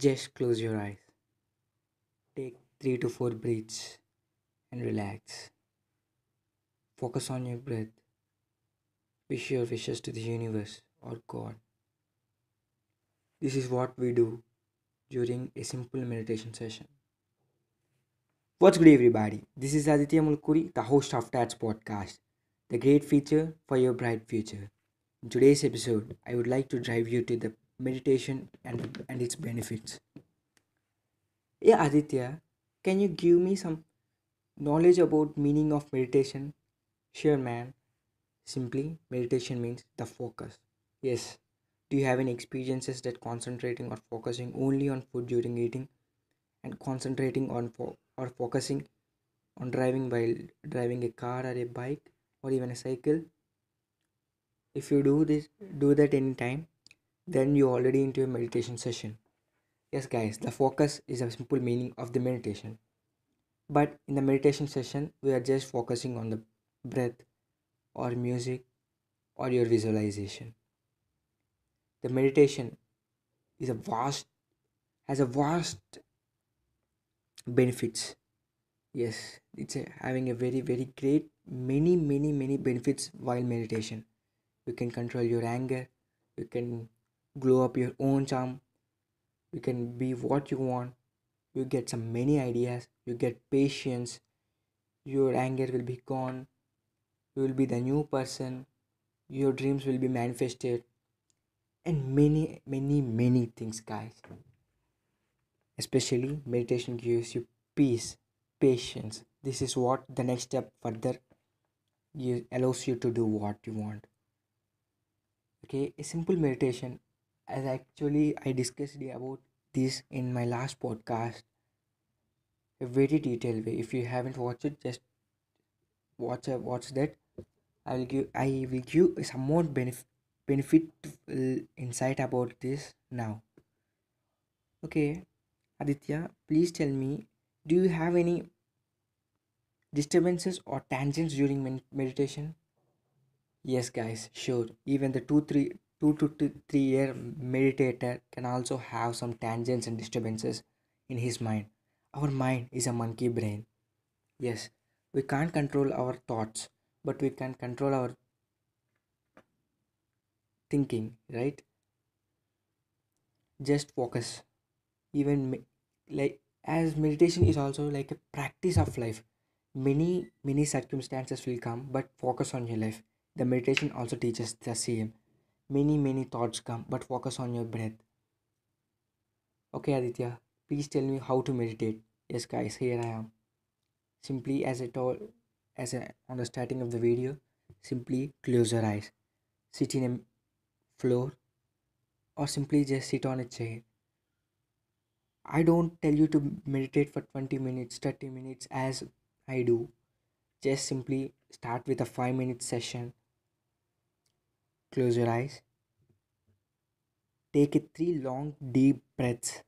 Just close your eyes. Take three to four breaths and relax. Focus on your breath. Wish your wishes to the universe or God. This is what we do during a simple meditation session. What's good, everybody? This is Aditya Mulkuri, the host of Tats Podcast, the great feature for your bright future. In today's episode, I would like to drive you to the meditation and, and its benefits. Yeah, Aditya, can you give me some knowledge about meaning of meditation? Sure, man. Simply, meditation means the focus. Yes. Do you have any experiences that concentrating or focusing only on food during eating and concentrating on fo- or focusing on driving while driving a car or a bike or even a cycle? If you do this, do that anytime, then you're already into a meditation session. Yes, guys, the focus is a simple meaning of the meditation. But in the meditation session, we are just focusing on the breath or music or your visualization. The meditation is a vast has a vast benefits. Yes, it's a, having a very very great many many many benefits while meditation. You can control your anger. You can glow up your own charm. You can be what you want. You get some many ideas. You get patience. Your anger will be gone. You will be the new person. Your dreams will be manifested and many many many things guys especially meditation gives you peace patience this is what the next step further allows you to do what you want okay a simple meditation as actually i discussed about this in my last podcast a very detailed way. If you haven't watched it just watch uh, watch that. I will give i will give some more benefit benefit uh, insight about this now. Okay aditya please tell me do you have any disturbances or tangents during meditation? Yes guys sure. Even the two three two to three year meditator can also have some tangents and disturbances in his mind. Our mind is a monkey brain. Yes we can't control our thoughts but we can control our thinking right? Just focus. Even like as meditation is also like a practice of life. Many many circumstances will come but focus on your life. The meditation also teaches the same many many thoughts come but focus on your breath. Okay aditya please tell me how to meditate. Yes guys here i am. Simply as i told as on the starting of the video simply close your eyes. Sit in a floor or simply just sit on a chair. I don't tell you to meditate for 20 minutes, 30 minutes as I do. Just simply start with a 5 minute session. Close your eyes. Take 3 long deep breaths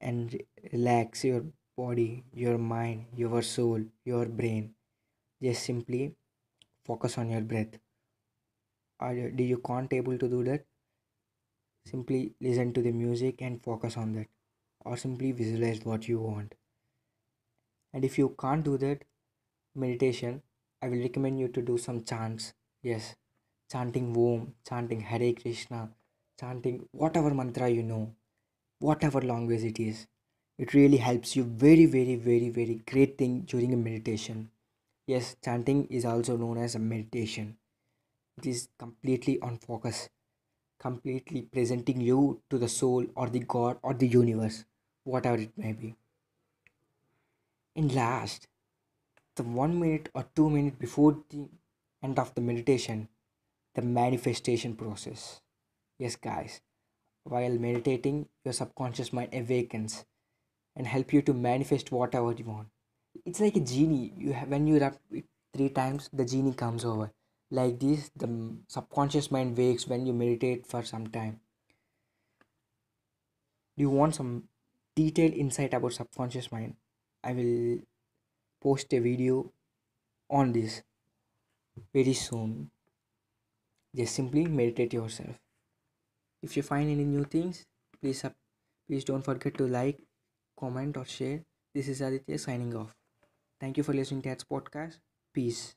and re- relax your body, your mind, your soul, your brain. Just simply focus on your breath. Are you, do you can't able to do that? Simply listen to the music and focus on that or simply visualize what you want. And if you can't do that meditation, I will recommend you to do some chants. Yes, chanting Om, chanting Hare Krishna, chanting whatever mantra you know, whatever language it is. It really helps you very, very, very, very great thing during a meditation. Yes, chanting is also known as a meditation. It is completely on focus, completely presenting you to the soul or the God or the universe, whatever it may be. And last, the one minute or two minutes before the end of the meditation, the manifestation process. Yes, guys, while meditating, your subconscious mind awakens and help you to manifest whatever you want. It's like a genie. You have when you rub it three times, the genie comes over. Like this, the subconscious mind wakes when you meditate for some time. Do you want some detailed insight about subconscious mind? I will post a video on this very soon. Just simply meditate yourself. If you find any new things, please sub- Please don't forget to like, comment, or share. This is Aditya signing off. Thank you for listening to Tats Podcast. Peace.